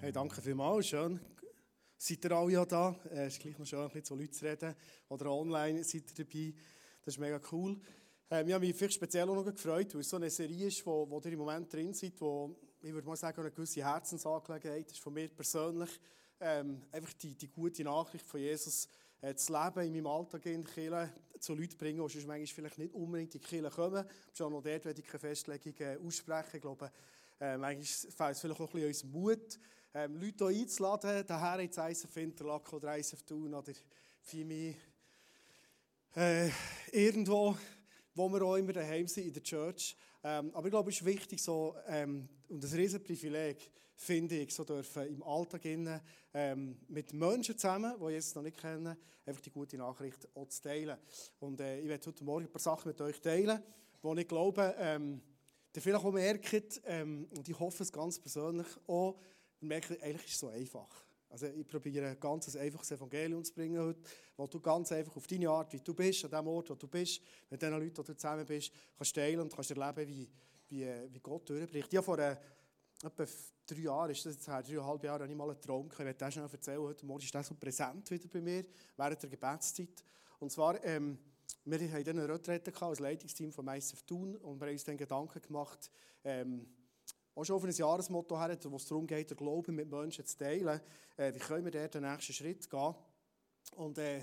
Hey, danke vielmals, schön. Seid ihr alle ja da? Es äh, ist gleich noch schön, ein bisschen zu Leuten zu reden. Oder online seid ihr dabei. Das ist mega cool. Ähm, ich habe mich vielleicht speziell auch noch gefreut, weil es so eine Serie ist, wo, wo ihr im Moment drin seid, wo, ich würde mal sagen, eine gewisse Herzensangelegenheit ist von mir persönlich. Ähm, einfach die, die gute Nachricht von Jesus äh, zu leben, in meinem Alltag in Kirche zu Leuten bringen, die sonst manchmal vielleicht nicht unbedingt in die Kirche kommen. Schon noch dort werde ich keine Festlegung äh, aussprechen. Ich glaube, äh, manchmal fehlt es vielleicht auch ein bisschen uns Mut, ähm, Leute hier einzuladen, daher ins ISF Interlaken oder ISF Thun oder Fimi, äh, irgendwo, wo wir auch immer daheim sind, in der Church. Ähm, aber ich glaube, es ist wichtig, so, ähm, und ein riesen Privileg, finde ich, so dürfen im Alltag innen, ähm, mit Menschen zusammen, die Jesus noch nicht kennen, einfach die gute Nachricht auch zu teilen. Und äh, ich werde heute Morgen ein paar Sachen mit euch teilen, wo ich glaube, ähm, ihr vielleicht auch merkt, ähm, und ich hoffe es ganz persönlich auch, und merke, eigentlich ist es so einfach. Also ich probiere ein ganz einfaches Evangelium zu bringen heute, wo du ganz einfach auf deine Art, wie du bist, an dem Ort, wo du bist, mit den Leuten, die du zusammen bist, kannst teilen und kannst erleben, wie, wie, wie Gott durchbricht. Ich vor äh, etwa drei Jahren, ist das jetzt her, dreieinhalb Jahre, habe ich mal einen Traum gehabt. Ich werde das schnell erzählen. Heute Morgen ist das so präsent wieder bei mir, während der Gebetszeit. Und zwar, ähm, wir hatten dann eine Retrette als Leitungsteam von ISF Thun und wir haben uns dann Gedanken gemacht, ähm, auch schon auf ein Jahresmotto her, wo es darum geht, den Glauben mit Menschen zu teilen. Äh, wie können wir dort den nächsten Schritt gehen? Und äh,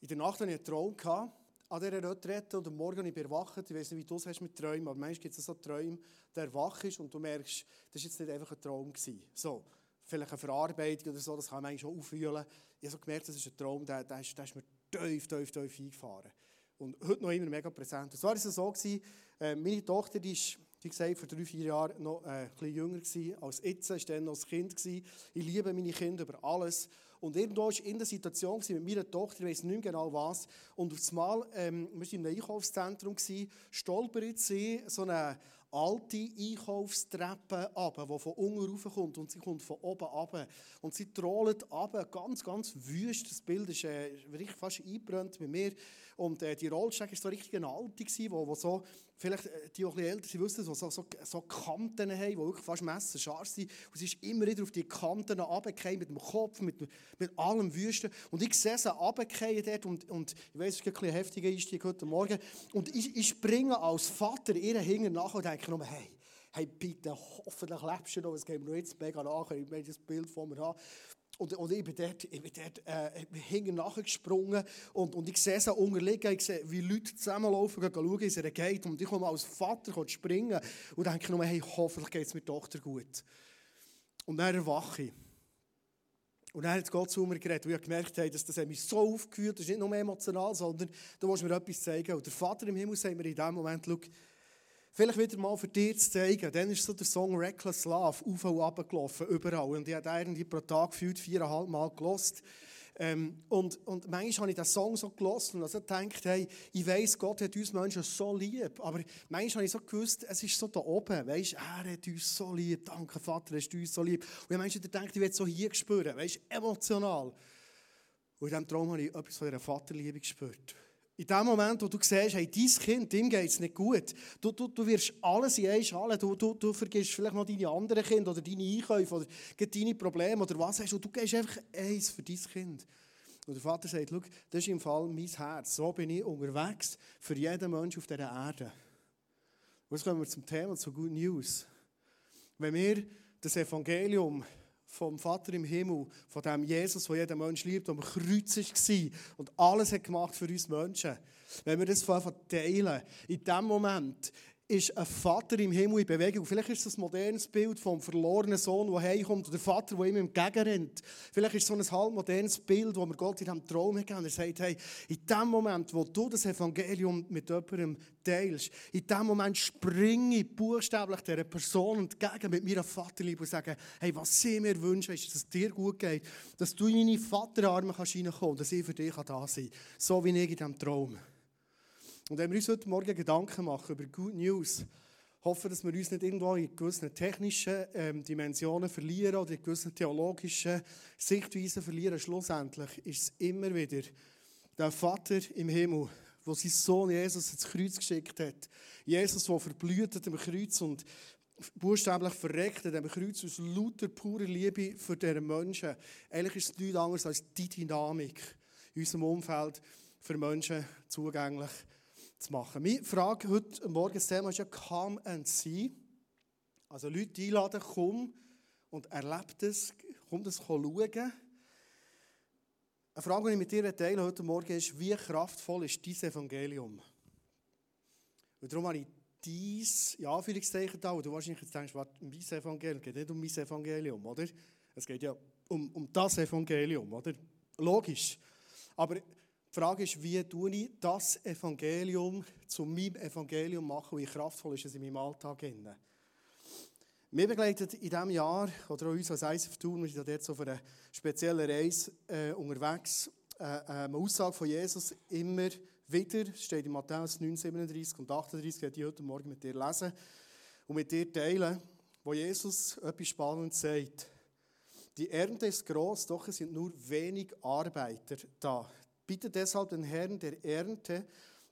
in der Nacht hatte ich einen Traum gehabt, an dieser Retrette und am Morgen ich erwacht. Ich weiß nicht, wie du es hast mit Träumen, aber manchmal gibt es so Träume, der wach ist und du merkst, das war jetzt nicht einfach ein Traum. Gewesen. So, vielleicht eine Verarbeitung oder so, das kann man eigentlich schon auffühlen. Ich habe so gemerkt, das ist ein Traum, der, der, ist, der ist mir tief, tief, tief eingefahren. Und heute noch immer mega präsent. Und zwar war es so, gewesen, äh, meine Tochter die ist wie gesagt, vor drei, vier Jahren noch äh, ein bisschen jünger gewesen, als jetzt, war dann noch ein Kind. Gewesen. Ich liebe meine Kinder über alles. Und irgendwo war ich in der Situation mit meiner Tochter, ich weiß nicht genau was, und auf einmal, ähm, wir waren in einem Einkaufszentrum, stolpert sie so eine alte Einkaufstreppe ab, die von unten raufkommt und sie kommt von oben ab. Und sie trollt ab, ganz, ganz wüst. Das Bild ist äh, richtig fast eingebrannt bei mir. Und äh, die Rollstrecke war so richtig eine alte, die wo, wo so vielleicht äh, die, die ein älter sind, wissen, so, so, so, so Kanten haben, die wirklich fast messerscharf sind. Und sie ist immer wieder auf die Kanten runtergefallen, mit dem Kopf, mit, mit allem Wüsten. Und ich sehe sie runtergefallen dort und, und ich weiß, es ist ein bisschen heftiger Einstieg heute Morgen. Und ich, ich springe als Vater ihr hinten nach und denke nur, hey, hey, bitte, hoffentlich lebst du noch, es geht mir jetzt mega nach, ich möchte das Bild von mir haben. Und, und ich bin dort, ich bin dort äh, hinten nachgesprungen und, und ich sehe sie unterliegen, ich sehe, wie Leute zusammenlaufen, gehen schauen, wie es ihnen geht. Und ich komme als Vater springen und denke nur, hey, hoffentlich geht es meiner Tochter gut. Und dann erwache ich. Und dann hat Gott zu mir geredet, weil ich gemerkt habe, dass das mich so aufgeführt das ist nicht nur emotional, sondern du musst mir etwas zeigen. Und der Vater im Himmel sagt mir in dem Moment, schau, Vielleicht wieder mal für dich zu zeigen. Dann ist so der Song Reckless Love auf und ab gelaufen, überall. Und ich habe irgendwie pro Tag gefühlt viereinhalb Mal gelost. Ähm, und, und manchmal habe ich diesen Song so gelassen und also gedacht, hey, ich weiss, Gott hat uns Menschen so lieb. Aber manchmal habe ich so gewusst, es ist so da oben, weißt, er hat uns so lieb, danke Vater, hast du uns so lieb. Und ich manchmal gedacht, ich will so hier spüren, weißt, emotional. Und in diesem Traum habe ich etwas von dieser Vaterliebe gespürt. In dem Moment, wo du siehst, hey, dein Kind, dem geht es nicht gut, du, du, du wirst alles in eine Schale, du, du, du vergisst vielleicht noch deine anderen Kinder oder deine Einkäufe oder deine Probleme oder was hast du, du gehst einfach eins für dein Kind. Und der Vater sagt, schau, das ist im Fall mein Herz, so bin ich unterwegs für jeden Menschen auf dieser Erde. Und jetzt kommen wir zum Thema, zu Good News. Wenn wir das Evangelium vom Vater im Himmel, von dem Jesus, der jeden Mensch liebt, der am Kreuz war und alles hat gemacht für uns Menschen. Wenn wir das von teilen, in dem Moment ist ein Vater im Himmel in Bewegung. Vielleicht ist das ein modernes Bild vom verlorenen Sohn, der heimkommt, oder der Vater, der ihm entgegenrennt. Vielleicht ist es so ein halb modernes Bild, wo mir Gott in diesem Traum gegeben. Er sagt, hey, in dem Moment, wo du das Evangelium mit jemandem teilst, in dem Moment springe ich buchstäblich dieser Person entgegen mit meiner Vaterliebe und sage, hey, was sie mir wünschen, ist, dass es dir gut geht, dass du in meine Vaterarme kannst reinkommen kannst, dass ich für dich da sein kann. So wie ich in diesem Traum. Und wenn wir uns heute Morgen Gedanken machen über Good News, hoffen, dass wir uns nicht irgendwo in gewissen technischen ähm, Dimensionen verlieren oder in gewissen theologischen Sichtweisen verlieren. Schlussendlich ist es immer wieder der Vater im Himmel, der seinen Sohn Jesus ins Kreuz geschickt hat. Jesus, der verblüht am Kreuz und buchstäblich verreckt an diesem Kreuz aus lauter purer Liebe für diese Menschen. Eigentlich ist es nichts anderes als die Dynamik in unserem Umfeld für Menschen zugänglich zu machen. Meine Frage heute Morgen, ist ja «Come and see». Also Leute einladen, komm und erlebt es, komm das schauen. Eine Frage, die ich mit dir teile heute Morgen ist, wie kraftvoll ist dieses Evangelium? Und darum habe ich dies, ja, Anführungszeichen da, wo du wahrscheinlich jetzt denkst, was, mein Evangelium, geht nicht um mein Evangelium, oder? Es geht ja um, um das Evangelium, oder? Logisch. Aber die Frage ist, wie tue ich das Evangelium zu meinem Evangelium machen, wie kraftvoll ist es in meinem Alltag? Innen? Wir begleiten in diesem Jahr, oder auch uns als ISF Tour, wir sind dort so für eine spezielle Reise äh, unterwegs, äh, äh, eine Aussage von Jesus immer wieder, steht in Matthäus 9, 37 und 38, werde ich heute Morgen mit dir lesen und mit dir teilen, wo Jesus etwas Spannendes sagt. Die Ernte ist groß, doch es sind nur wenig Arbeiter da. Bitte deshalb den Herrn der Ernte,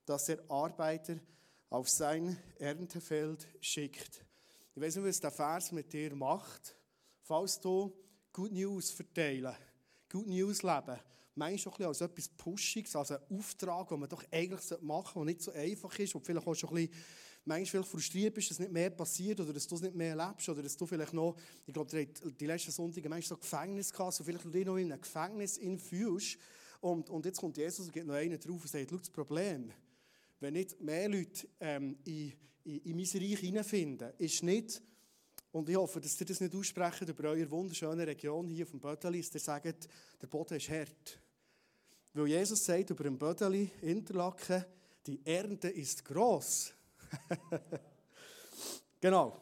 dass er Arbeiter auf sein Erntefeld schickt. Ich weiß nicht, was der Vers mit dir macht. Falls du Good News verteilen, Good News leben, meinst du ein als etwas Pushiges, als einen Auftrag, den man doch eigentlich machen sollte, der nicht so einfach ist, und vielleicht auch schon ein bisschen manchmal frustriert bist, dass nicht mehr passiert oder dass du es nicht mehr erlebst oder dass du vielleicht noch, ich glaube, die letzten Sonntage manchmal so Gefängnis gehabt, so vielleicht du dich noch in einem Gefängnis fühlst und, und jetzt kommt Jesus und geht noch einen drauf und sagt, schau, das Problem, wenn nicht mehr Leute ähm, in, in, in mein Reich hineinfinden, ist nicht, und ich hoffe, dass ihr das nicht aussprechen über eure wunderschöne Region hier auf dem Bödeli, dass ihr sagt, der Boden ist hart. Weil Jesus sagt über den Bödeli, Interlaken, die Ernte ist groß. genau.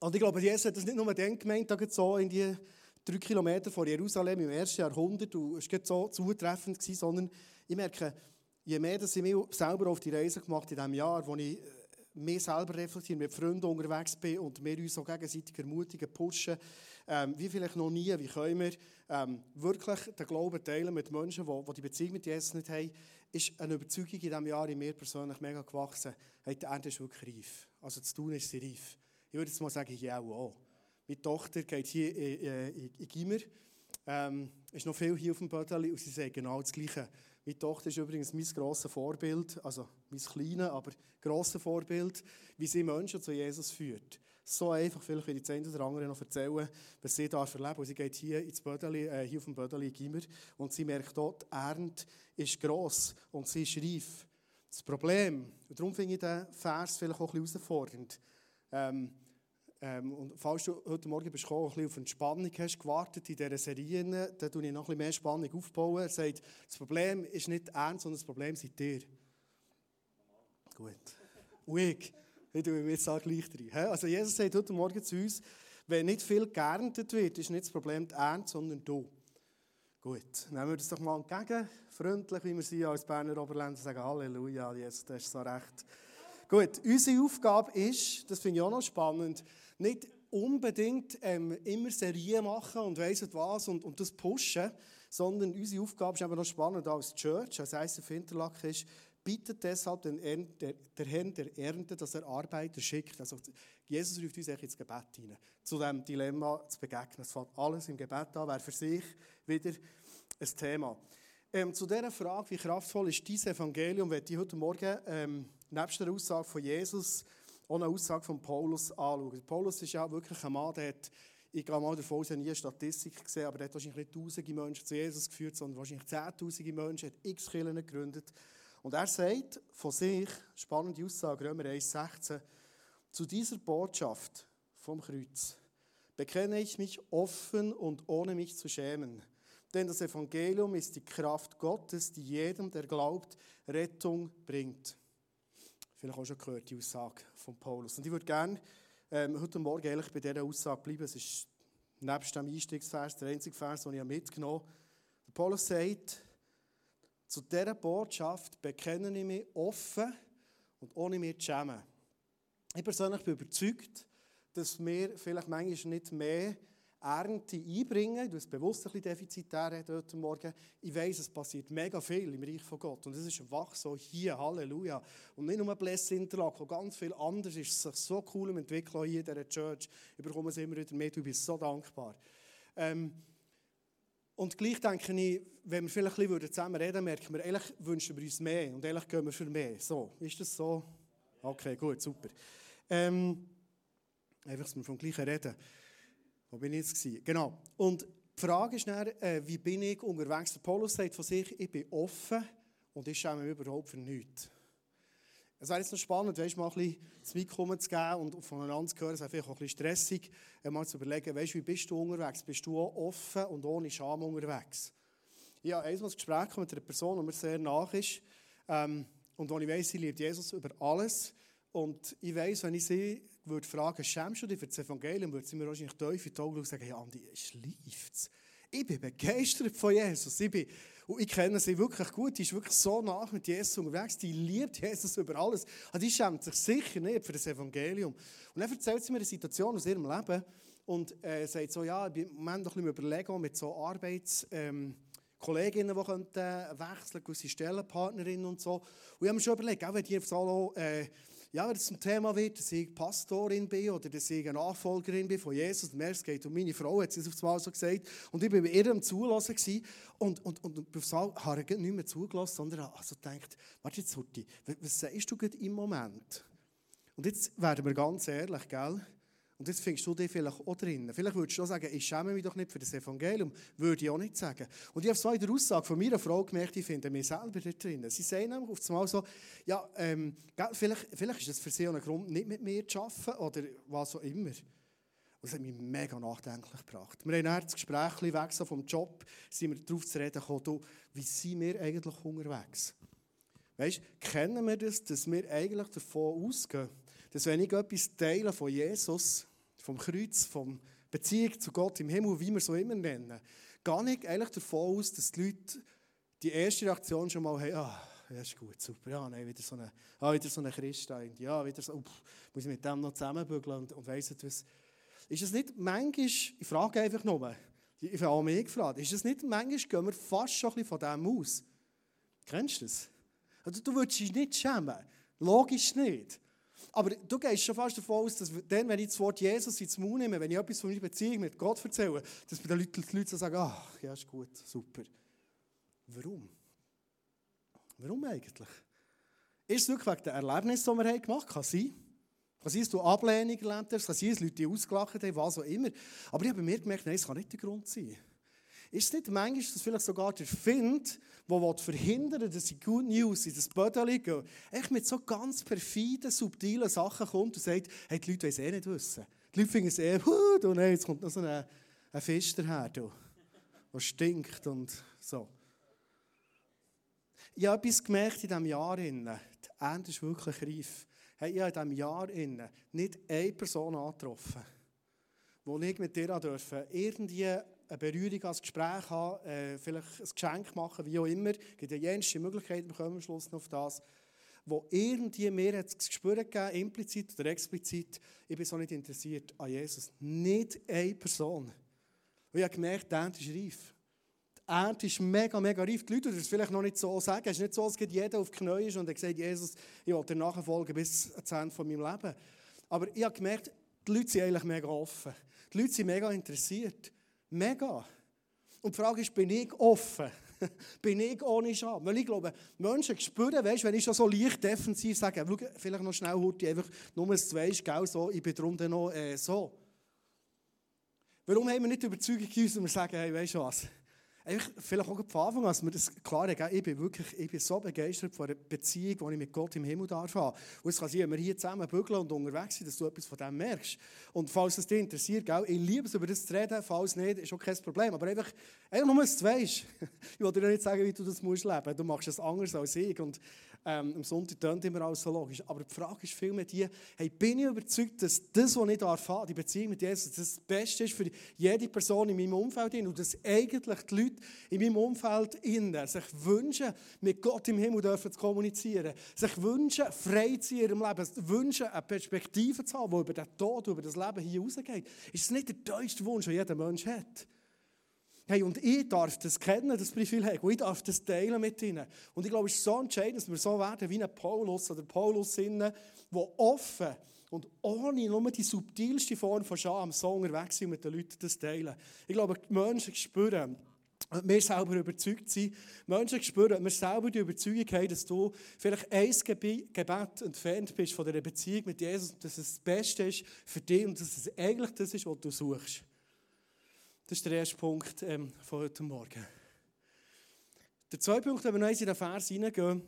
Und ich glaube, Jesus hat das nicht nur dann gemeint, so in die drei Kilometer vor Jerusalem im ersten Jahrhundert, und es war so zutreffend, gewesen, sondern ich merke, je mehr dass ich mich selber auf die Reise gemacht in diesem Jahr, wo ich mich selber reflektiere, mit Freunden unterwegs bin und wir uns so gegenseitig ermutigen, pushen, ähm, wie vielleicht noch nie, wie können wir ähm, wirklich den Glauben teilen mit Menschen, die, die die Beziehung mit Jesus nicht haben, ist eine Überzeugung in diesem Jahr in mir persönlich mega gewachsen. Hey, die Ernte ist wirklich reif. Also zu tun ist sie reif. Ich würde jetzt mal sagen, ich auch. Meine Tochter geht hier in, in, in Gimmer, ähm, ist noch viel hier auf dem Bödeli und sie sagt genau das Gleiche. Meine Tochter ist übrigens mein grosses Vorbild, also mein kleines, aber grosses Vorbild, wie sie Menschen zu Jesus führt. So einfach, vielleicht ich das eine oder andere noch erzählen, was sie da erleben. Und sie geht hier, ins Bödeli, äh, hier auf dem Bödeli Gimmer und sie merkt dort, die Ernte ist gross und sie ist reif. Das Problem, und darum finde ich den Vers vielleicht auch ein bisschen herausfordernd, ähm, ähm, und falls du heute Morgen bist gekommen, ein bisschen auf Entspannung hast gewartet in dieser Serie, dann tue ich noch ein bisschen mehr Spannung aufbauen. Er sagt, das Problem ist nicht ernst, sondern das Problem seid ihr. Gut. Ich, ich tue mir jetzt auch gleich rein. Also Jesus sagt heute Morgen zu uns, wenn nicht viel geerntet wird, ist nicht das Problem die Ernte, sondern du. Gut, nehmen wir das doch mal entgegen. Freundlich, wie wir sind als Berner Oberländer, sagen Halleluja, Jesus, das ist so recht. Gut, unsere Aufgabe ist, das finde ich auch noch spannend, nicht unbedingt ähm, immer Serien machen und weiss was und, und das pushen, sondern unsere Aufgabe ist aber noch spannend als Church, als ICF Interlaken ist, bittet deshalb den Ern der, Herrn der Ernte, dass er Arbeiter schickt. Also Jesus ruft uns ins Gebet hinein, zu diesem Dilemma zu begegnen. Es fällt alles im Gebet an, wäre für sich wieder ein Thema. Ähm, zu dieser Frage, wie kraftvoll ist dieses Evangelium, werde ich heute Morgen ähm, nebst der Aussage von Jesus auch eine Aussage von Paulus anschauen. Paulus ist ja wirklich ein Mann, der hat, ich gehe mal davon aus, nie eine Statistik gesehen, aber er hat wahrscheinlich nicht tausende Menschen zu Jesus geführt, sondern wahrscheinlich zehntausende Menschen, hat x Kirchen gegründet. Und er sagt von sich, spannende Aussage, Römer 1,16, zu dieser Botschaft vom Kreuz bekenne ich mich offen und ohne mich zu schämen. Denn das Evangelium ist die Kraft Gottes, die jedem, der glaubt, Rettung bringt vielleicht auch schon gehört, die Aussage von Paulus. Und ich würde gerne ähm, heute Morgen ehrlich bei dieser Aussage bleiben. Es ist nebst dem Einstiegsvers der einzige Vers, den ich mitgenommen habe. Paulus sagt, zu dieser Botschaft bekenne ich mich offen und ohne mich zu schämen. Ich persönlich bin überzeugt, dass wir vielleicht manchmal nicht mehr Ernte einbringen. Du es bewusst ein bisschen defizitär heute Morgen. Ich weiss, es passiert mega viel im Reich von Gott. Und es ist wach so hier, Halleluja. Und nicht nur Bless Interlaken, ganz viel anderes ist sich so cool im Entwickeln hier in dieser Church. Ich bekomme es immer wieder mit, du bist so dankbar. Ähm, und gleich denke ich, wenn wir vielleicht ein bisschen zusammen reden merken wir, eigentlich wünschen wir uns mehr und eigentlich gehen wir für mehr. So, ist das so? Okay, gut, super. Ähm, einfach, dass wir vom Gleichen reden. Wo bin ich jetzt? Genau. Und die Frage ist dann, äh, wie bin ich unterwegs? Der Paulus sagt von sich, ich bin offen und ich schaue mir überhaupt für nichts. Es wäre jetzt noch spannend, weißt, mal ein bisschen das Mikro zu geben und voneinander zu hören. Es wäre vielleicht auch ein bisschen stressig, äh, mal zu überlegen, weißt, wie bist du unterwegs? Bist du auch offen und ohne Scham unterwegs? Ich habe einmal ein Gespräch mit einer Person, die mir sehr nach ist. Ähm, und wo ich weiss, sie liebt Jesus über alles. Und ich weiss, wenn ich sie würde fragen, schämst du dich für das Evangelium, würde sie mir wahrscheinlich tief in die Augen und sagen, ja, Andi, es schleift Ich bin begeistert von Jesus. Ich, bin, und ich kenne sie wirklich gut. Die ist wirklich so nach mit Jesus unterwegs. Die liebt Jesus über alles. Und die schämt sich sicher nicht für das Evangelium. Und dann erzählt sie mir eine Situation aus ihrem Leben und äh, sagt so, ja, ich bin im Moment noch ein bisschen überlegen mit so Arbeits... Ähm, Kolleginnen, die könnten wechseln, gewisse Stellenpartnerinnen und so. Und ich habe mir schon überlegt, auch wenn die Salo, äh, ja, wenn es zum Thema wird, dass ich Pastorin bin oder dass ich eine Nachfolgerin bin von Jesus, und es geht um meine Frau, hat sie es auf einmal so gesagt. Und ich war bei ihr am Zulassen und, und, und, und auf einmal habe ich nicht mehr zugelassen, sondern also gedacht, warte jetzt, Hurti, was sagst du gerade im Moment? Und jetzt werden wir ganz ehrlich, gell? Und jetzt findest du dich vielleicht auch drin. Vielleicht würdest du auch sagen, ich schäme mich doch nicht für das Evangelium. Würde ich auch nicht sagen. Und ich habe so in der Aussage von meiner Frau gemerkt, ich finde mich selber da drin. Sie sagen nämlich auf einmal so, ja, ähm, vielleicht, vielleicht ist das für sie auch ein Grund, nicht mit mir zu arbeiten oder was auch immer. Und das hat mich mega nachdenklich gebracht. Wir haben dann das Gespräch weg so vom Job, sind wir darauf zu reden gekommen, wie sind wir eigentlich unterwegs? Weißt, kennen wir das, dass wir eigentlich davon ausgehen, dass wenn ich etwas teile von Jesus, vom Kreuz, vom Beziehung zu Gott im Himmel, wie wir so immer nennen, gehe ich eigentlich davon aus, dass die Leute die erste Reaktion schon mal haben, ah, ja, ist gut, super, ja, nein, wieder so eine, ah, so eine ja, wieder so, pff, muss ich mit dem noch zusammenbügeln und, und weiss nicht was. Ist es nicht manchmal, ich frage einfach nur, ich habe auch mich gefragt, ist es nicht manchmal, gehen wir fast schon ein bisschen von dem aus? Kennst du das? Also, du würdest dich nicht schämen. Logisch nicht. Aber du gehst schon fast davon aus, dass dann, wenn ich das Wort Jesus ins Mund nehme, wenn ich etwas von meiner Beziehung mit Gott erzähle, dass bei den die Leute sagen, ach, ja, ist gut, super. Warum? Warum eigentlich? Ist es wirklich wegen der Erlebnisse, die wir gemacht haben? Kann sein. Kann sein, dass du Ablehnung erlebt hast, kann sein, dass Leute ausgelacht haben, was auch immer. Aber ich habe mir gemerkt, nein, es kann nicht der Grund sein. Ist es nicht manchmal, dass vielleicht sogar der Find, der verhindern will, dass die Good News in das Bödeli gehen, echt mit so ganz perfiden, subtilen Sachen kommt und sagt, hey, die Leute wollen es eh nicht wissen. Die Leute finden es eher, huh, du, nein, jetzt kommt noch so ein, ein Fisch daher, der stinkt und so. Ich habe etwas gemerkt in diesem Jahr. Die Ende ist wirklich reif. Hey, ich habe in diesem Jahr nicht eine Person angetroffen, wo ich mit dir durfte, irgendwie eine Berührung als Gespräch haben, äh, vielleicht ein Geschenk machen, wie auch immer. Es gibt ja jenste Möglichkeiten, wir kommen am Schluss noch auf das. Wo irgendwie mir das Gespür gegeben, implizit oder explizit, ich bin so nicht interessiert an Jesus. Nicht eine Person. Und ich habe gemerkt, die Ernte ist reif. Die Ernte ist mega, mega reif. Die Leute würden es vielleicht noch nicht so sagen. Es ist nicht so, als jeder auf die Knie ist und er sagt, Jesus, ich will dir nachfolgen bis zum Ende von meinem Leben. Aber ich habe gemerkt, die Leute sind eigentlich mega offen. Die Leute sind mega interessiert. Mega. Und die Frage ist, bin ich offen? bin ich ohne Scham? Weil ich glaube, Menschen spüren, weißt, wenn ich schon so leicht defensiv sage, schau, vielleicht noch schnell, Hurti, einfach nur ein Zweist, gell, so, ich bin darum dann noch äh, so. Warum haben wir nicht die Überzeugung in uns, und wir sagen, hey, weißt du was? Einfach, vielleicht auch von Anfang an, dass mir das klar ist, ich bin wirklich ich bin so begeistert von einer Beziehung, die ich mit Gott im Himmel darf. Und es kann sein, wenn wir hier zusammen bügeln und unterwegs sind, dass du etwas von dem merkst. Und falls es dich interessiert, gell, ich liebe es, über das zu reden, falls nicht, ist auch kein Problem. Aber einfach, einfach nur, dass du weißt. Ich will dir nicht sagen, wie du das musst leben. Du machst es anders als ich. Und ähm, am Sonntag tönt immer alles so logisch. Aber die Frage ist vielmehr die, hey, bin ich überzeugt, dass das, was ich da erfahre, die Beziehung mit Jesus, das, Beste ist für jede Person in meinem Umfeld und dass eigentlich die Leute in meinem Umfeld sich wünschen, mit Gott im Himmel dürfen zu kommunizieren, sich wünschen, frei zu sein in ihrem Leben, wünschen, eine Perspektive zu haben, die über den Tod, über das Leben hier rausgeht. Ist das nicht der tiefste Wunsch, den jeder Mensch hat? Hey, und ich darf das kennen, das Privileg, und ich darf das teilen mit ihnen. Und ich glaube, es ist so entscheidend, dass wir so werden wie ein Paulus oder Paulus, der offen und ohne nur die subtilste Form von Scham so unterwegs sind, mit den Leuten das teilen. Ich glaube, die Menschen spüren, wir selber überzeugt sind. Menschen spüren, wir selber die Überzeugung haben, dass du vielleicht ein Gebet entfernt bist von der Beziehung mit Jesus dass es das Beste ist für dich und dass es eigentlich das ist, was du suchst. Das ist der erste Punkt ähm, von heute Morgen. Der zweite Punkt, wenn wir noch in den Vers hineingehen,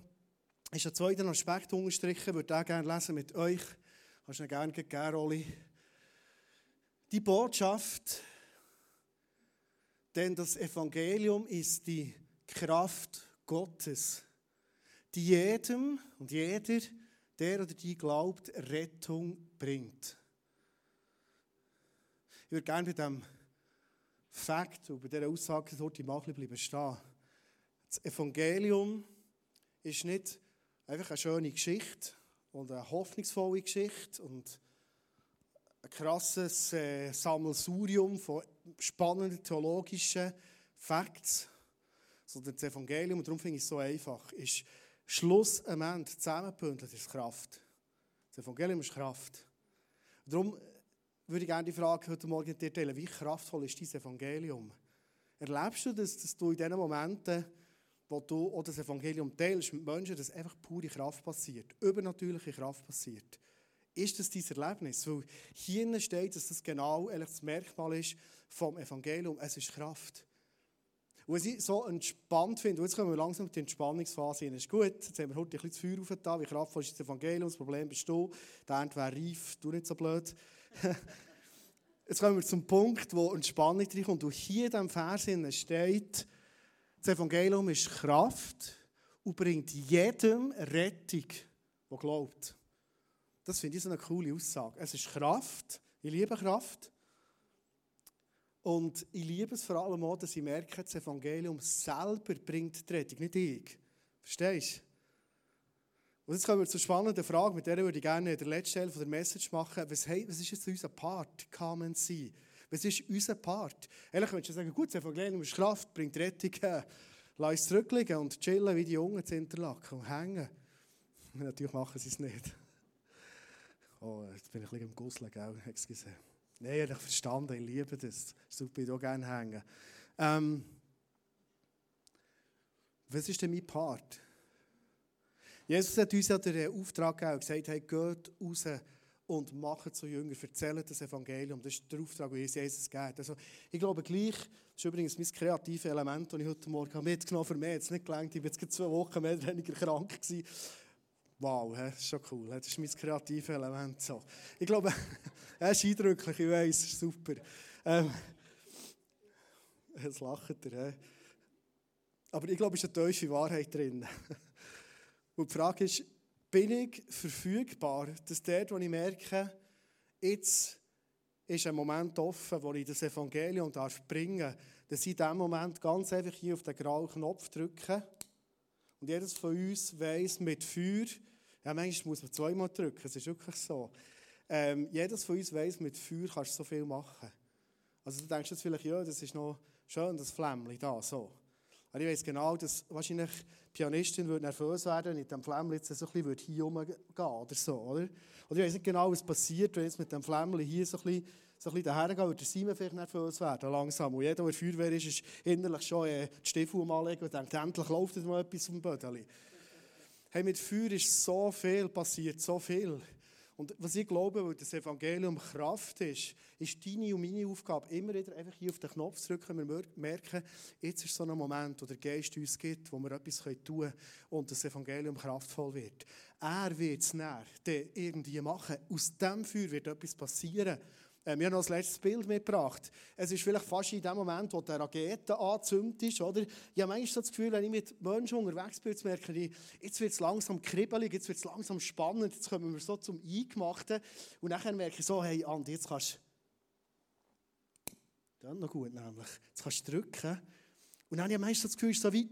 ist ein zweiter Aspekt unterstrichen. Ich würde auch gerne lesen mit euch. Hast du ihn gerne gegeben, Oli? Die Botschaft, denn das Evangelium ist die Kraft Gottes, die jedem und jeder, der oder die glaubt, Rettung bringt. Ich würde gerne bei diesem Fakt, und bei dieser Aussage sollte ich mal bleiben stehen. Das Evangelium ist nicht einfach eine schöne Geschichte und eine hoffnungsvolle Geschichte und ein krasses äh, Sammelsurium von spannenden theologischen Facts, sondern das Evangelium, und darum finde ich es so einfach, ist Schluss am Ende zusammengebündelt ist Kraft. Das Evangelium ist Kraft. Darum würde ich gerne die Frage heute Morgen dir teilen. Wie kraftvoll ist dieses Evangelium? Erlebst du das, dass du in den Momenten, wo du auch das Evangelium teilst mit Menschen, dass einfach pure Kraft passiert, übernatürliche Kraft passiert? Ist das dein Erlebnis? Weil hier steht, dass das genau das Merkmal ist vom Evangelium. Es ist Kraft. Und was ich so entspannt finde, jetzt kommen wir langsam in die Entspannungsphase hin. Ist gut, jetzt haben wir heute ein bisschen das Feuer aufgetan, wie kraftvoll ist das Evangelium, das Problem bist du, der Ernst wäre reif, du nicht so blöd. Jetzt kommen wir zum Punkt, wo Entspannung reinkommt. Und hier in diesem Vers steht, das Evangelium ist Kraft und bringt jedem Rettung, der glaubt. Das finde ich so eine coole Aussage. Es ist Kraft. Ich liebe Kraft. Und ich liebe es vor allem auch, dass ich merke, das Evangelium selber bringt die Rettung, nicht ich. Verstehst du? Und jetzt kommen wir zur spannenden Frage, mit der würde ich gerne in der letzten Teil der Message machen. Was, was ist jetzt unser Part? Kamen Sie? Was ist unser Part? Ehrlich, wenn du sagen, gut, das Evangelium ist Kraft, bringt Rettung, äh, lass es zurückliegen und chillen wie die Jungen zu Interlaken und hängen. Natürlich machen sie es nicht. Oh, jetzt bin ich ein bisschen am Gusseln, gell? Excuse. Nein, ich habe verstanden, ich liebe das. Super, ich auch gerne hängen. Ähm, was ist denn mein Part? Jesus hat uns ja den Auftrag gegeben und gesagt, hey, geht raus und macht zu Jünger, erzählt das Evangelium. Das ist der Auftrag, den Jesus gibt. Also, ich glaube gleich, das ist übrigens mein kreatives Element, das ich heute Morgen mitgenommen habe. Für mich hat es nicht gelangt, ich war jetzt zwei Wochen mehr oder weniger krank. Gewesen. Wow, das ist schon cool. Das ist mein kreatives Element. So. Ich glaube, er ist eindrücklich, ich weiß, ist super. Ähm, jetzt lacht er. Aber ich glaube, es ist eine tiefe Wahrheit drin. Und die Frage ist, bin ich verfügbar, dass dort, wo ich merke, jetzt ist ein Moment offen, wo ich das Evangelium darf bringen darf, dass ich in diesem Moment ganz einfach hier auf den grauen Knopf drücke und jedes von uns weiss, mit Feuer, ja, manchmal muss man zweimal drücken, es ist wirklich so. Ähm, jedes von uns weiss, mit Feuer kannst du so viel machen. Also du denkst jetzt vielleicht, ja, das ist noch schön, das Flämmchen da, so. Aber ich weiss genau, dass wahrscheinlich die Pianistin würde nervös werden, wenn ich mit dem Flämmchen jetzt so ein bisschen hier rumgehen oder so, oder? Oder ich weiss nicht genau, was passiert, wenn ich jetzt mit dem Flämmchen hier so ein bisschen, so ein bisschen dahergehe, würde der Simon vielleicht nervös werden, langsam. Und jeder, der Feuerwehr ist, ist innerlich schon äh, die Stiefel umanlegen und denkt, endlich läuft jetzt mal etwas dem Bödeli. Hey, mit Feuer ist so viel passiert, so viel. Und was ich glaube, weil das Evangelium Kraft ist, ist deine und meine Aufgabe, immer wieder einfach hier auf den Knopf zu drücken. Wir merken, jetzt ist so ein Moment, wo der Geist uns gibt, wo wir etwas tun können und das Evangelium kraftvoll wird. Er wird es näher irgendwie machen. Aus dem Feuer wird etwas passieren. Äh, wir haben noch das letzte Bild mitgebracht. Es ist vielleicht fast in dem Moment, wo der Rakete angezündet ist, oder? Ich habe manchmal das Gefühl, wenn ich mit Menschen unterwegs bin, merke ich, jetzt wird es langsam kribbelig, jetzt wird es langsam spannend, jetzt kommen wir so zum Eingemachten. Und nachher merke ich so, hey Andi, jetzt kannst du... Dann noch gut nämlich. Jetzt kannst du drücken. Und dann habe ich meistens das Gefühl, so wie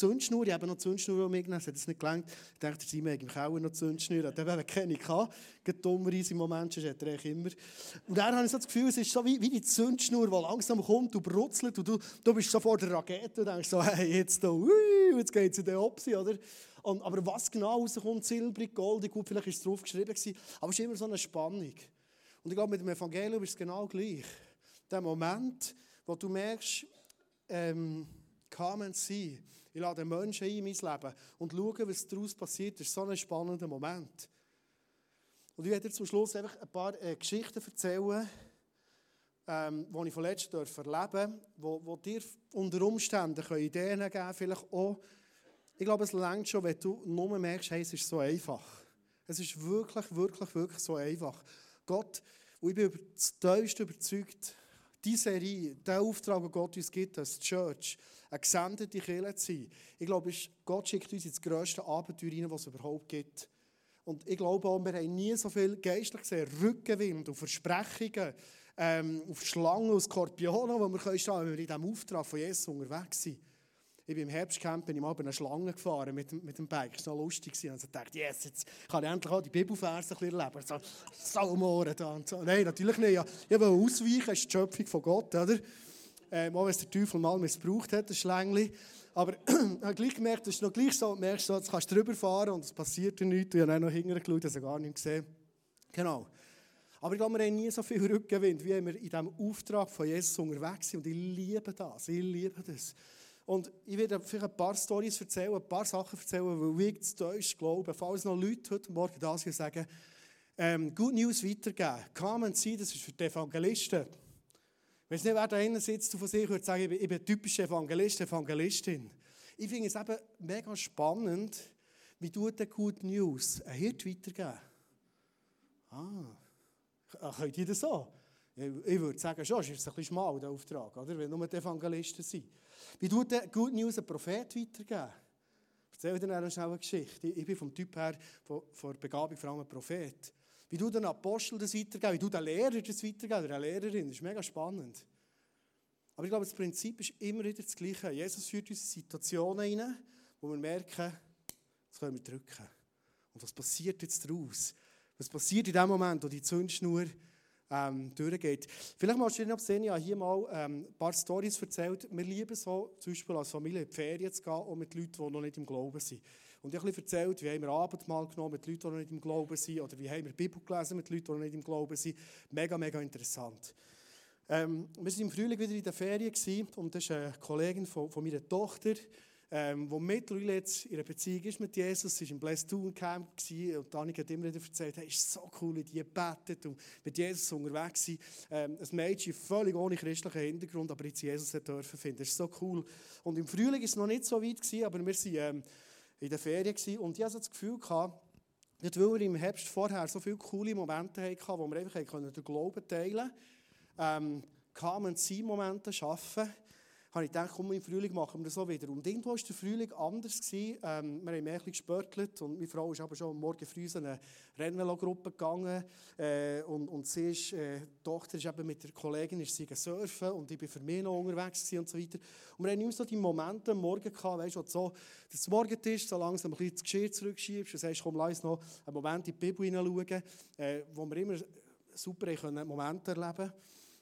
Zündschnur. Ich habe noch Zündschnur mitgenommen, es hat es nicht gelangt. Ich dachte, sie im Keller noch Zündschnur. Hat eben keine gehabt. Dummerweise im Moment, sonst hat er eigentlich immer. Und dann habe ich so das Gefühl, es ist so wie, wie die Zündschnur, die langsam kommt und brutzelt. Und du, du bist so vor der Rakete und denkst so, hey, jetzt da, jetzt geht es in den Opsi, oder? Und, aber was genau rauskommt, silbrig, goldig, gut, vielleicht war es drauf geschrieben, gewesen, aber es ist immer so eine Spannung. Und ich glaube, mit dem Evangelium ist es genau gleich. Der Moment, wo du merkst, ähm, kamen sie. Ich lade Menschen ein in mein Leben und schaue, was daraus passiert. Das ist so ein spannender Moment. Und ich werde dir zum Schluss einfach ein paar äh, Geschichten erzählen, ähm, die ich von letztem erleben durfte, wo, wo dir unter Umständen Ideen geben können, vielleicht auch. Ich glaube, es längt schon, wenn du nur merkst, hey, es ist so einfach. Es ist wirklich, wirklich, wirklich so einfach. Gott, und ich bin tiefst überzeugt, die Serie, der Auftrag, den Gott uns gibt als Church, eine gesendete Kirche zu sein. Ich glaube, Gott schickt uns ins grösste Abenteuer rein, was es überhaupt gibt. Und ich glaube auch, wir haben nie so viel geistlich gesehen, Rückenwind und Versprechungen, ähm, auf Schlangen und Skorpionen, wo wir können stehen, wenn wir in diesem Auftrag von Jesus unterwegs sind. Ich bin im Herbstcamp bin ich mal bei einer Schlange gefahren mit, mit dem Bike. Das war noch lustig. Und ich dachte, yes, jetzt kann ich endlich auch die Bibelverse ein erleben. So, Salmoren da und so. Nein, natürlich nicht. Ich will ausweichen, das ist die Schöpfung von Gott. Oder? Ähm, auch wenn es der Teufel mal missbraucht hat, das Schlängli. Aber ich habe gleich gemerkt, das ist noch gleich so, du merkst so, jetzt kannst du drüber fahren und es passiert dir nichts. Ich habe auch noch hinterher geschaut, habe gar nichts gesehen. Genau. Aber ich glaube, wir haben nie so viel Rückgewinn, wie wir in diesem Auftrag von Jesus unterwegs sind. Und ich liebe das, ich liebe das. Und ich werde vielleicht ein paar Storys erzählen, ein paar Sachen erzählen, weil ich zu Deutsch glaube, falls noch Leute heute Morgen da sind und sagen, ähm, Good News weitergeben. Come and see, das ist für die Evangelisten. Wenn es nicht wer da hinten sitzt von sich würde sagen, ich bin, ich bin typischer Evangelist, Evangelistin. Ich finde es eben mega spannend, wie tut der Good News ein Hirt weitergeben? Ah, könnt ihr das so? Ich würde sagen, schon, ist ein bisschen schmal, der Auftrag, oder? wenn nur die Evangelisten sind. Wie tut der Good News ein Prophet weitergeben? Ich erzähle dir schnell eine Geschichte. Ich bin vom Typ her, von, von Begabung vor allem ein Prophet. Wie du den Apostel das weitergeben, wie du den Lehrer das weitergeben, oder eine Lehrerin, das ist mega spannend. Aber ich glaube, das Prinzip ist immer wieder das Gleiche. Jesus führt uns in Situationen rein, wo wir merken, jetzt können wir drücken. Und was passiert jetzt daraus? Was passiert in dem Moment, wo die Zündschnur ähm, durchgeht. Vielleicht mal ich habe hier mal ähm, ein paar Storys erzählt. Wir lieben so, zum Beispiel als Familie in die Ferien zu gehen, auch mit Leuten, die noch nicht im Glauben sind. Und ich habe erzählt, wie haben wir Abendmahl genommen mit Leuten, die noch nicht im Glauben sind, oder wie haben wir Bibel gelesen mit Leuten, die noch nicht im Glauben sind. Mega, mega interessant. Ähm, wir waren im Frühling wieder in der Ferien gewesen, und das ist eine Kollegin von, von meiner Tochter, ähm, wo mittlerweile jetzt in einer Beziehung ist mit Jesus, sie war im Blessed Town Camp und Annika hat immer wieder erzählt, hey, ist so cool, wie die betet und mit Jesus unterwegs sind. Ähm, ein Mädchen völlig ohne christlichen Hintergrund, aber jetzt Jesus dürfen finden. Das ist so cool. Und im Frühling war es noch nicht so weit gewesen, aber wir waren ähm, in der Ferien und ich hatte das Gefühl gehabt, nicht weil wir im Herbst vorher so viele coole Momente hatten, wo wir einfach den Glauben teilen konnten, ähm, kamen sie Momente schaffen habe ich gedacht, komm, im Frühling machen wir das so wieder. Und irgendwo war der Frühling anders. Gewesen. Ähm, wir haben mehr gespörtelt und meine Frau ist aber schon Morgen früh in eine Rennvelo-Gruppe gegangen äh, und, und sie ist, äh, die Tochter ist eben mit der Kollegin ist sie surfen und ich war für mich noch unterwegs und so weiter. Und wir haben immer so die Momente am Morgen gehabt, weißt du, so, dass du Morgentisch so langsam ein bisschen das Geschirr zurückschiebst und sagst, komm, lass uns noch einen Moment in die Bibel hineinschauen, äh, wo wir immer super Momente erleben können.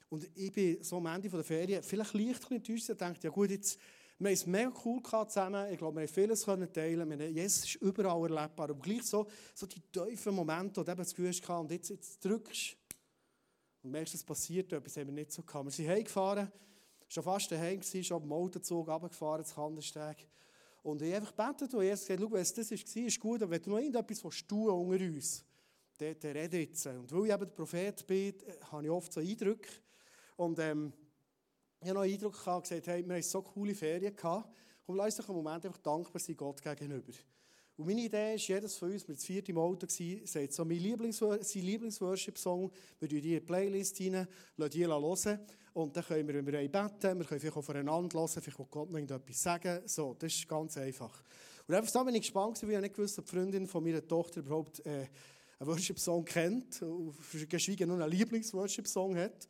Und ich bin so am Ende der Ferien vielleicht leicht enttäuscht und dachte, ja gut, jetzt, wir haben es mega cool zusammen. Ich glaube, wir haben vieles können teilen. Haben, Jesus ist überall erlebbar. Aber gleich so, so die tiefen Momente, wo du eben das Gefühl hast, und jetzt, jetzt drückst und merkst, es passiert etwas, haben wir nicht so gehabt. Wir sind heimgefahren, schon fast daheim gewesen, schon am Autozug runtergefahren, zu Kandersteg. Und ich einfach gebetet und Jesus gesagt, schau, wenn das war, ist gut, aber wenn du noch irgendetwas tun unter uns, dann, dann rede jetzt. Und weil ich eben der Prophet bin, habe ich oft so Eindrücke, und ähm, ich habe noch einen Eindruck gehabt, gesagt, hey, wir haben so coole Ferien gehabt. Und lass uns einen Moment einfach dankbar sein Gott gegenüber. Und Und meine Idee ist, jedes von uns, mit viert im Auto sagt so mein Lieblings sein Lieblingsworship-Song, wir tun die in die Playlist rein, lassen die hören und dann können wir, wenn wir beten, wir können vielleicht aufeinander hören, vielleicht will Gott noch etwas sagen. So, das ist ganz einfach. Und einfach so bin ich gespannt, weil ich nicht gewusst ob die Freundin von meiner Tochter überhaupt äh, einen Worship-Song kennt, geschweige noch einen Lieblings-Worship-Song hat.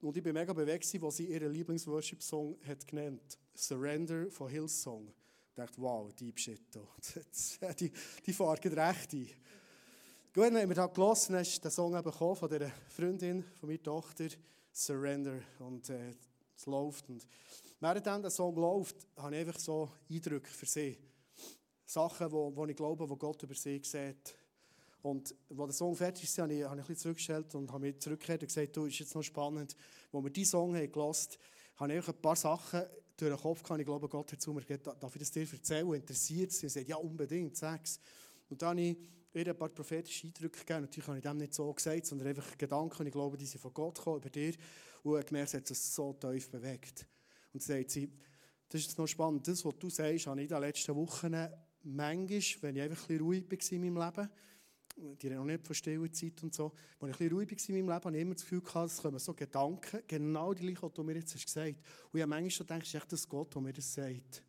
Und ich bin mega bewegt, als sie ihren Lieblings-Worship-Song hat genannt. Surrender von Hillsong. Ich dachte, wow, Deep Shit. die, die fahren recht ein. Gut, dann haben wir da gelassen, dann ist der Song eben von dieser Freundin von meiner Tochter, Surrender. Und äh, es läuft. Und während der Song läuft, habe ich einfach so Eindrücke für sie. Sachen, wo ich glaube, wo Gott über sie sieht. Und als der Song fertig ist, habe ich, habe ich ein zurückgestellt und habe mich zurückgekehrt und gesagt, du, ist jetzt noch spannend. Als wir diesen Song haben gehört habe ich ein paar Sachen durch den Kopf gehabt. Ich glaube, Gott hat zu mir gesagt, darf ich das dir erzählen? Interessiert es? Ich sagte, ja, unbedingt, sag's. Und dann habe ich ihr ein paar prophetische Eindrücke gegeben. Natürlich habe ich dem nicht so gesagt, sondern einfach Gedanken. Ich glaube, die sind von Gott gekommen, über dir. Und gemerkt, hat es so tief bewegt. Und sagt sie, das ist jetzt noch spannend. Das, was du sagst, habe ich in den letzten Wochen manchmal, wenn ich einfach ein bisschen ruhig war in meinem Leben, die reden auch nicht von Stillezeit und so, als ich ein bisschen ruhig war in meinem Leben, habe ich immer das Gefühl gehabt, es kommen so Gedanken, genau die gleichen, die du mir jetzt hast gesagt hast. Und ich habe manchmal gedacht, es ist echt das Gott, der mir das sagt.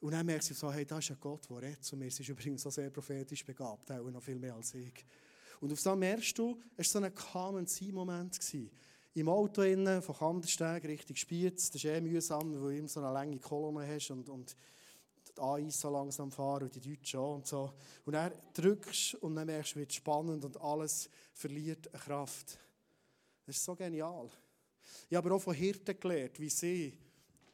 Und dann merkst du so, hey, da ist ein Gott, der redet zu mir. Es ist übrigens auch sehr prophetisch begabt, auch noch viel mehr als ich. Und auf so merkst du, es war so ein Come and Moment. Im Auto innen, von Kandersteg Richtung Spiez, das ist eh mühsam, weil du immer so eine lange Kolonne hast und, und die AIs so langsam fahren und die Deutschen auch und so. Und dann drückst und dann merkst du, wird spannend und alles verliert Kraft. Das ist so genial. Ich habe aber auch von Hirten gelernt, wie sie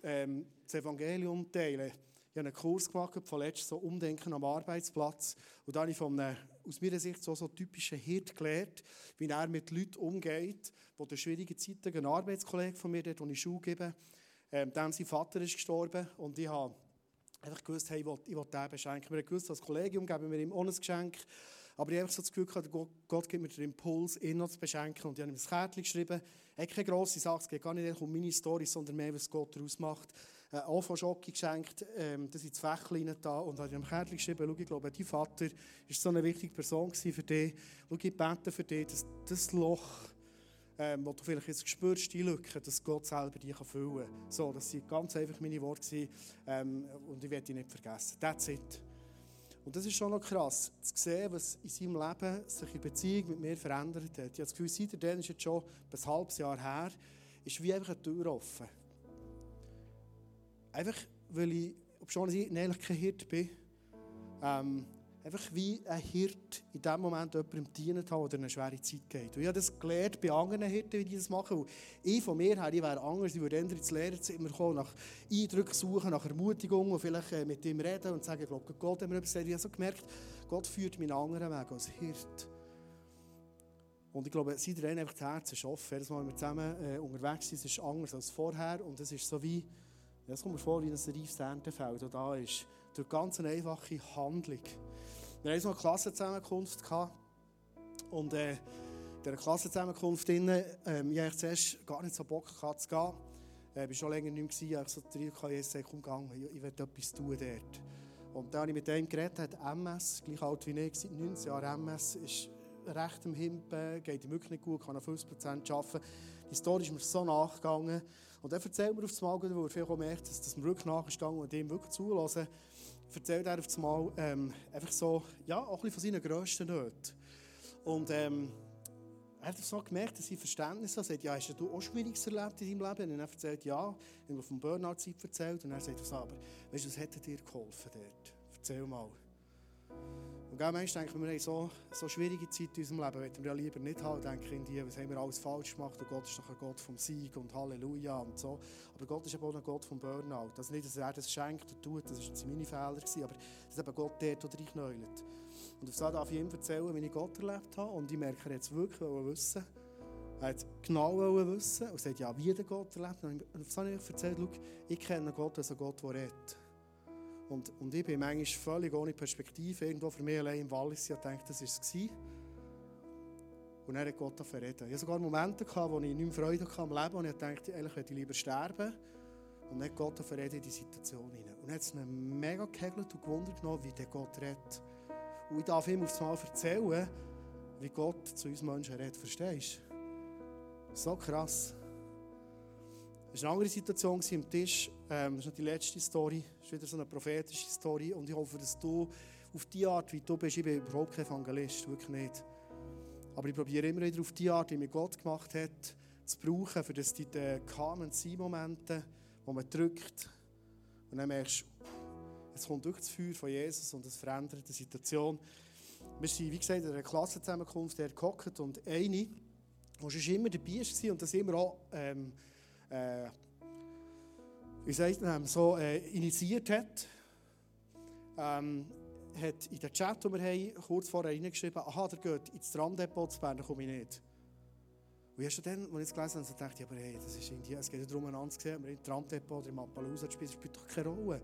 ähm, das Evangelium teilen. Ich habe einen Kurs gemacht, von letztem so Umdenken am Arbeitsplatz. Und da habe ich von einem, aus meiner Sicht so, so typischen Hirt gelernt, wie er mit Leuten umgeht, die in schwierigen Zeiten, ein Arbeitskollege von mir, dort, wo ich Schule gebe, ähm, dem sein Vater ist gestorben und ich habe einfach gewusst, hey, ich will, ich will den beschenken. Wir haben gewusst, als Kollegium geben wir ihm ohne Geschenk. Aber ich habe so das Gefühl gehabt, Gott gibt mir den Impuls, ihn noch zu beschenken. Und ich habe ihm ein Kärtchen geschrieben. Hat keine grosse Sache, es geht gar nicht um meine Story, sondern mehr, was Gott daraus macht. Äh, auch von Schocke geschenkt, ähm, das sind die Fächlein da. Und habe ihm ein Kärtchen geschrieben, schau, ich glaube, dein Vater war so eine wichtige Person für dich. Schau, ich bete für dich, dass das Loch ähm, wo du vielleicht jetzt spürst, die Lücke, dass Gott selber die füllen kann. So, das sind ganz einfach meine Worte ähm, und ich werde die nicht vergessen. That's it. Und das ist schon noch krass, zu sehen, was in seinem Leben sich in Beziehung mit mir verändert hat. Ich habe das Gefühl, seitdem ist jetzt schon ein halbes Jahr her, ist wie einfach eine Tür offen. Einfach, weil ich, ob schon ich ehrlich kein Hirt bin, ähm, einfach wie ein Hirt in dem Moment jemandem dienen hat, der eine schwere Zeit geht. Und ich habe das gelernt bei anderen Hirten, wie die das machen. Und ich von mir her, ich wäre anders, ich würde ins Lehrerzimmer kommen, nach Eindrücken suchen, nach Ermutigung und vielleicht äh, mit ihm reden und sagen, ich glaube, Gott hat mir etwas gesagt. Ich habe so gemerkt, Gott führt mich einen anderen Weg als Hirt. Und ich glaube, seitdem einfach das Herz ist offen. Wenn wir zusammen äh, unterwegs sind, ist es anders als vorher. Und es ist so wie, ja, es kommt mir vor, wie ein reifes Erntefeld, das da ist. Durch ganz eine einfache Handlung. Wir hatten eine Klassenzusammenkunft. Und äh, in dieser Klassenzusammenkunft, ähm, ich hatte zuerst gar nicht so Bock gehabt, zu gehen. Äh, ich war schon länger nicht mehr. Ich so drei KS komm, gang, ich, ich will etwas tun dort. Und dann habe ich mit ihm geredet, hat MS, gleich alt wie ich, seit 19 Jahren MS, ist recht im Himpen, geht ihm wirklich nicht gut, kann auf 50% arbeiten. Die Story ist mir so nachgegangen. Und er erzählt mir auf das Mal, wo er viel merkt, dass, dass mir wirklich nachgegangen und ihm wirklich zulassen erzählt er auf einmal ähm, einfach so, ja, auch ein bisschen von seinen grössten Nöten. Und ähm, er hat so gemerkt, dass ich Verständnis habe. Er sagt, ja, hast du auch Schwieriges erlebt in deinem Leben? Und er erzählt, ja. Ich habe vom Burnout-Zeit erzählt. Und er sagt, aber weißt du, was hätte dir geholfen dort? Erzähl mal. Und manchmal denken wir, so, so schwierige Zeit in unserem Leben wollen wir ja lieber nicht haben. Denken die, was haben wir alles falsch gemacht und Gott ist doch ein Gott vom Sieg und Halleluja und so. Aber Gott ist eben auch ein Gott vom Burnout. Also nicht, dass er das schenkt und tut, das waren meine Fehler, gewesen, aber dass eben Gott dort oder reinknäult. Und auf das darf ich ihm erzählen, wie ich Gott erlebt habe. Und ich merke, er jetzt wirklich wissen. Er hat genau wissen und sagt, ja, wie der Gott erlebt. Und auf das habe ich erzählt, ich kenne Gott als ein Gott, der redet. Und, und ich bin manchmal völlig ohne Perspektive irgendwo für mich allein im Wallis. Ich dachte, das war es. Und dann hat Gott verreden. Ich hatte sogar Momente, gehabt, wo ich nicht mehr Freude hatte am Leben und ich dachte, eigentlich hätte ich lieber sterben. Und dann Gott verredet in die Situation hinein. Und dann hat es ihn mega gehegelt und gewundert wie der Gott redet. Und ich darf ihm aufs Mal erzählen, wie Gott zu uns Menschen redet. Verstehst du? So krass. Es war eine andere Situation am Tisch. Ähm, das ist die letzte Story. Das ist wieder so eine prophetische Story. Und ich hoffe, dass du auf die Art, wie du bist, ich bin überhaupt kein Evangelist, wirklich nicht. Aber ich probiere immer wieder auf die Art, wie mir Gott gemacht hat, zu brauchen, für das die kamen Momente, wo man drückt und dann merkst du, es kommt durch das Feuer von Jesus und es verändert die Situation. Wir sind, wie gesagt, in einer Klassenzusammenkunft der gehockt und eine, die schon immer dabei war und das immer auch ähm, äh, wie sagt man, so äh, initiiert hat, ähm, hat in den Chat, den wir haben, kurz vorher reingeschrieben, aha, der geht ins Tramdepot zu Bern, komme ich nicht. Und ich dann, als ich es gelesen habe, so dachte ich, aber hey, das ist Indien, es geht ja darum, einander zu sehen, ob wir im Tramdepot oder im Appaloosa spielen, das spielt doch keine Rolle.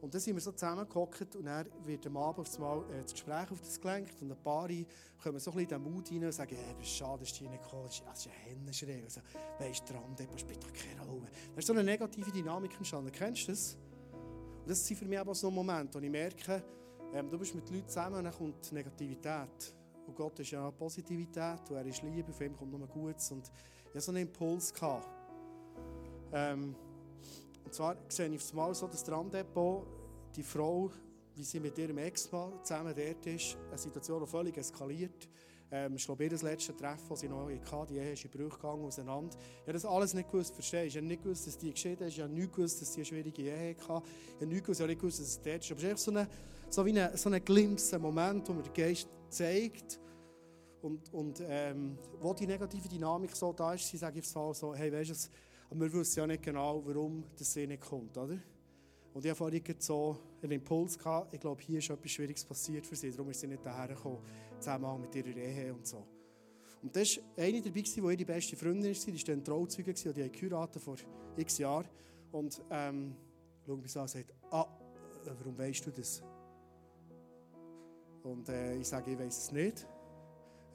Und dann sind wir so zusammengehockt und dann wird am Abend einmal äh, das Gespräch auf das gelenkt und ein paar kommen so ein bisschen in den Mut rein und sagen, hey, das ist schade, dass hier nicht gekommen bist. Das ist ein Hennenschräg. Also, weisst du, Tramdepot spielt doch keine Rolle. Da ist so eine negative Dynamik entstanden. Kennst du das? Und das sind für mich aber so Momente, wo ich merke, ähm, du bist mit Leuten zusammen und dann kommt Negativität. Und Gott ist ja Positivität und er ist Liebe, auf ihm kommt nur Gutes. Und ich hatte so einen Impuls. Gehabt. Ähm, und zwar sehe ich mal so das Tramdepot, die Frau, wie sie mit ihrem Ex-Mann zusammen dort ist, eine Situation, die völlig eskaliert. Ähm, ich glaube, ihr letztes Treffen, das sie noch hatte, die Ehe ist in Brüche gegangen, auseinander. Ich habe das alles nicht gewusst, verstehst du? Ich habe nicht gewusst, dass die geschieden ist, ich habe nicht gewusst, dass sie eine schwierige Ehe hatte. Ich habe nicht gewusst, ich nicht gewusst dass es dort ist. Aber es ist einfach so, eine, so wie ein, so Glimpse, ein Moment, wo mir der Geist zeigt, und, und ähm, wo die negative Dynamik so da ist, sie sagen so, hey, weißt du, aber wir wissen ja nicht genau, warum das nicht kommt, oder? Und ich hatte vorhin so einen Impuls gehabt, ich glaube, hier ist etwas Schwieriges passiert für sie, darum ist sie nicht daher gekommen, zusammen mit ihrer Ehe und so. Und das war eine dabei, die ihre beste Freundin war, die war dann Trauzeuge die haben geheiratet vor x Jahren. Und ähm, schaut mich an und sagt, ah, warum weißt du das? Und äh, ich sage, ich weiß es nicht.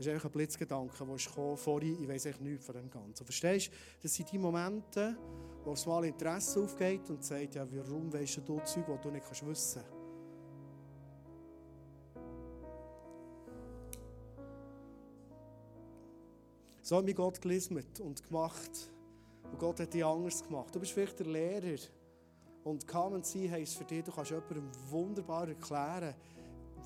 Das ist einfach ein Blitzgedanke, der ist vorhin, ich weiß nichts von dem Ganzen. Verstehst du? Das sind die Momente, wo es mal Interesse aufgeht und sagt, ja, warum weißt du Zeug, die du nicht kannst wissen kannst. So hat mich Gott gelismet und gemacht. Und Gott hat dich anders gemacht. Du bist vielleicht der Lehrer. Und Come and See heisst für dich, du kannst jemandem wunderbar erklären,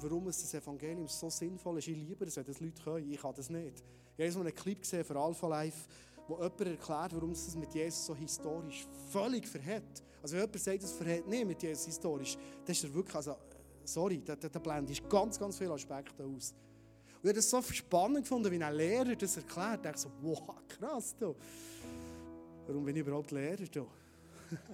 warum es das Evangelium so sinnvoll ist. Ich liebe es, wenn das Leute können. Ich kann das nicht. Ich habe so einen Clip gesehen für Alpha Life, wo jemand erklärt, warum es das mit Jesus so historisch völlig verhält. Also wenn jemand sagt, es verhält nicht mit Jesus historisch, dann ist er wirklich, also, sorry, da, da, da blendet ganz, ganz viele Aspekte aus. Und ich habe das so spannend gefunden, wie ein Lehrer das erklärt. Ich so, wow, krass, du. Warum bin ich überhaupt Lehrer? Du?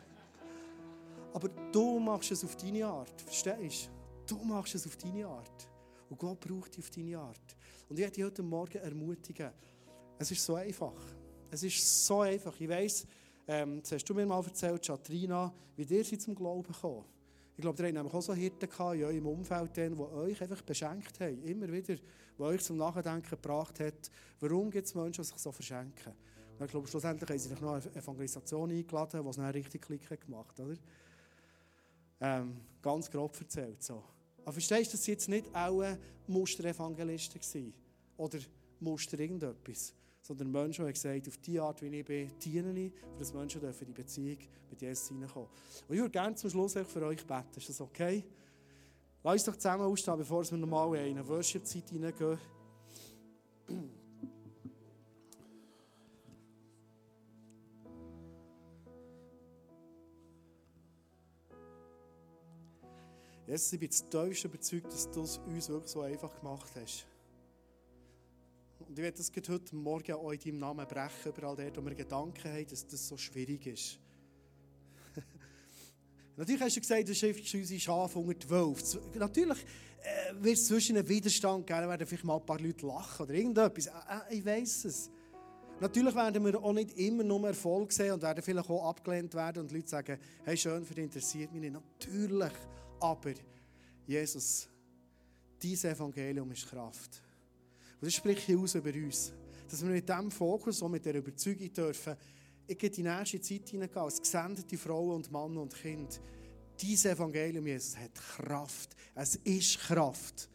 Aber du machst es auf deine Art, verstehst du? Du machst es auf deine Art. Und Gott braucht dich auf deine Art. Und ich möchte dich heute Morgen ermutigen. Es ist so einfach. Es ist so einfach. Ich weiss, ähm, das hast du mir mal erzählt, Chatrina, wie dir sie zum Glauben kommen. Ich glaube, ihr habt nämlich auch so Hirten gehabt in eurem Umfeld, die euch einfach beschenkt haben. Immer wieder, die euch zum Nachdenken gebracht hat, warum gibt es Menschen, die sich so verschenken. Und ich glaube, schlussendlich haben sie sich noch eine Evangelisation eingeladen, die es dann richtig Klick gemacht hat. Ähm, ganz grob erzählt. So. Aber verstehst du, dass sie jetzt nicht alle Musterevangelisten waren? Oder Muster irgendetwas? Sondern Menschen, die gesagt auf die Art, wie ich bin, diene ich, für das Menschen dürfen in die Beziehung mit Jesus hineinkommen. Und ich würde gerne zum Schluss für euch beten. Ist das okay? Lass uns doch zusammen ausstehen, bevor wir normal in eine Worship-Zeit hineingehen. Jesus, ich bin zutiefst überzeugt, dass du es uns wirklich so einfach gemacht hast. Und ich werde das heute Morgen auch in deinem Namen brechen, überall dort, wo wir Gedanken haben, dass das so schwierig ist. Natürlich hast du gesagt, das ist unsere Schafe unter die Wölfe. Natürlich äh, wird es zwischen einem Widerstand geben, werden vielleicht mal ein paar Leute lachen oder irgendetwas. Äh, äh, ich weiß es. Natürlich werden wir auch nicht immer nur Erfolg sehen und werden vielleicht auch abgelehnt werden und Leute sagen, hey, schön, für dich interessiert mich nicht. Natürlich. Aber Jesus, dieses Evangelium ist Kraft. Und das spricht hier aus über uns. Dass wir mit diesem Fokus und mit der Überzeugung dürfen ich gehe die nächste Zeit hineingehen, als gesendete Frauen und Mann und Kind. Dieses Evangelium, Jesus, hat Kraft. Es ist Kraft.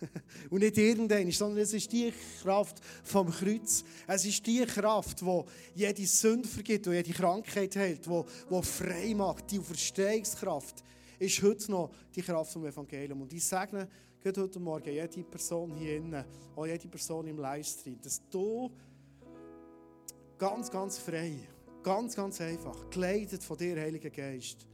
Und nicht irgendein, sondern es ist die Kraft vom Kreuz. Es ist die Kraft, die jede Sünde vergibt, die jede Krankheit hält, die, die frei macht. Die Verstehungskraft ist heute noch die Kraft vom Evangelium. Und ich sage gerade heute Morgen jede Person hier innen, auch jede Person im Livestream, dass du ganz, ganz frei, ganz, ganz einfach, geleitet von dir, Heiliger Geist,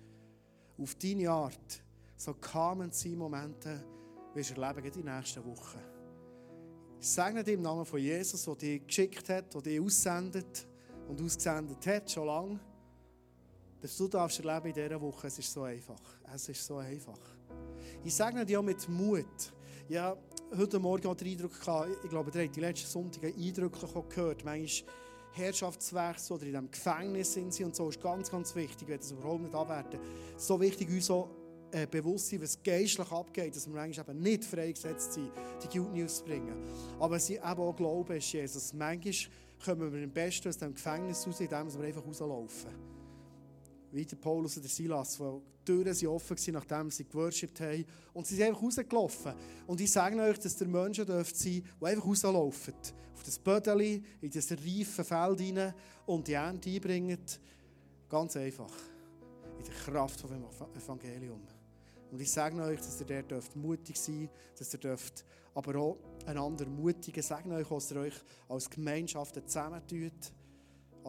auf deine Art, so kamen sie Momente, wirst du erleben in den nächsten Wochen. Ich segne dir im Namen von Jesus, der dich geschickt hat, der dich aussendet und ausgesendet hat, schon lange, dass du darfst erleben in dieser Woche. Es ist so einfach. Es ist so einfach. Ich segne dich auch mit Mut. Ja, heute Morgen auch den Eindruck ich glaube, ihr die letzten Sonntage Eindrücke gehört. Manchmal Herrschaftswechsel oder in diesem Gefängnis sind sie und so ist ganz, ganz wichtig, wenn das überhaupt nicht abwerten. So wichtig, uns so äh, bewusst sein, was geistlich abgeht, dass wir eigentlich eben nicht freigesetzt sind, die Good News zu bringen. Aber sie eben auch glauben, ist Jesus. Manchmal kommen wir am besten aus dem Gefängnis raus, indem wir einfach rauslaufen. Wie der Paulus und der Silas, die Türen sind offen waren, nachdem sie geworshipped haben. Und sie sind einfach rausgelaufen. Und ich sage euch, dass der Menschen dürft sein, die einfach rauslaufen. Auf das Bödeli, in das reife Feld hinein und die Ernte einbringen. Ganz einfach. In der Kraft vom Evangelium. Und ich sage euch, dass ihr dort dürft mutig sein dass ihr dürft aber auch einander mutigen. Ich sage euch, dass ihr euch als Gemeinschaft zusammentut,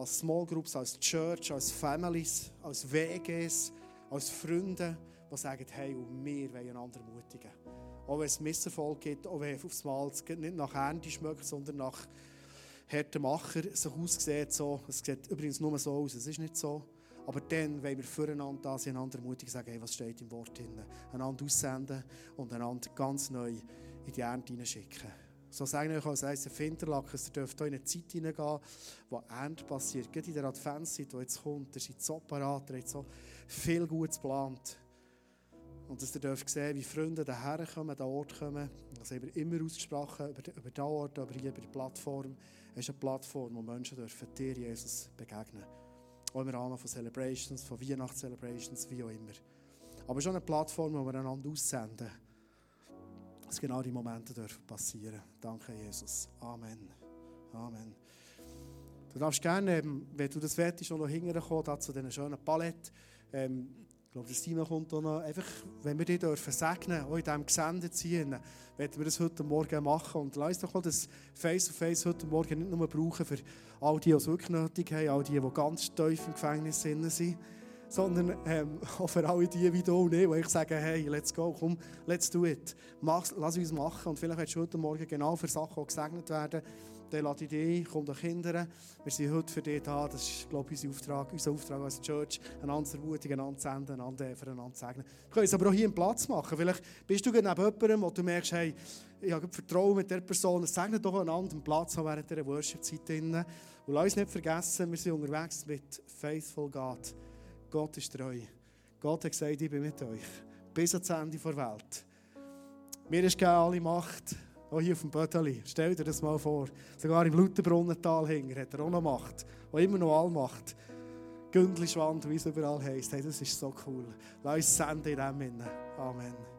als Small Groups, als Church, als Families, als WGs, als Freunde, die sagen, hey, und wir wollen einander mutigen. Auch wenn es Misserfolg gibt, auch wenn aufs Mal nicht nach Ernte schmeckt, sondern nach harten Macher sich aussieht. So. Es sieht übrigens nur so aus, es ist nicht so. Aber dann wollen wir füreinander da sein, einander mutig sagen, hey, was steht im Wort drin. Einander aussenden und einander ganz neu in die Ernte hineinschicken. So sage ich euch als eines Finterlack, ihr dürft in eine Zeit hineingehen, wo Ernte passiert. Gerade in der Adventszeit, die jetzt kommt, ihr seid so parat, ihr habt so viel Gutes geplant. Und dass ihr dürft sehen, wie Freunde daher kommen, da Ort kommen. Das haben wir immer ausgesprochen, über, über diesen Ort, aber hier über die Plattform. Es ist eine Plattform, wo Menschen dürfen dir, Jesus, begegnen. Auch im Rahmen von Celebrations, von Weihnachtscelebrations, wie auch immer. Aber schon eine Plattform, wo wir einander aussenden. Dass genau die Momente dürfen passieren. Danke, Jesus. Amen. Amen. Du darfst gerne, ähm, wenn du das fertig schon noch hinterher zu diesen schönen Paletten. Ähm, ich glaube, das Team kommt auch noch. Einfach, wenn wir dich dürfen segnen, auch in diesem gesendet sein, werden wir das heute Morgen machen. Und lass doch auch das Face-to-Face -face heute Morgen nicht nur brauchen für all die, die es wirklich nötig haben, all die, die ganz tief im Gefängnis sind, sondern ähm, auch für alle die wie du und ich, die ich sage, hey, let's go, komm, let's do it. Mach, lass uns machen. Und vielleicht willst du heute Morgen genau für Sachen gesegnet werden, dann lade ich dich ein, komm doch Kinder. Wir sind heute für dich da. Das ist, glaube ich, unser Auftrag, unser Auftrag als Church, einander zu ermutigen, einander zu senden, einander füreinander zu segnen. Wir können es aber auch hier einen Platz machen. Vielleicht bist du neben jemandem, wo du merkst, hey, ich habe Vertrauen mit der Person. Segne doch einander einen Platz während dieser Worship-Zeit. Und lass uns nicht vergessen, wir sind unterwegs mit Faithful God. Gott ist treu. Gott hat gesagt, ich bin mit euch. Bis ans Ende der Welt. Mir ist gegeben alle Macht auch hier auf dem Bödeli. Stell dir das mal vor. Sogar im Lutherbrunnental hinger hat er auch noch Macht. Auch immer noch Allmacht. Gündlischwand, wie es überall heisst. Hey, das ist so cool. Lass uns senden in dem Amen.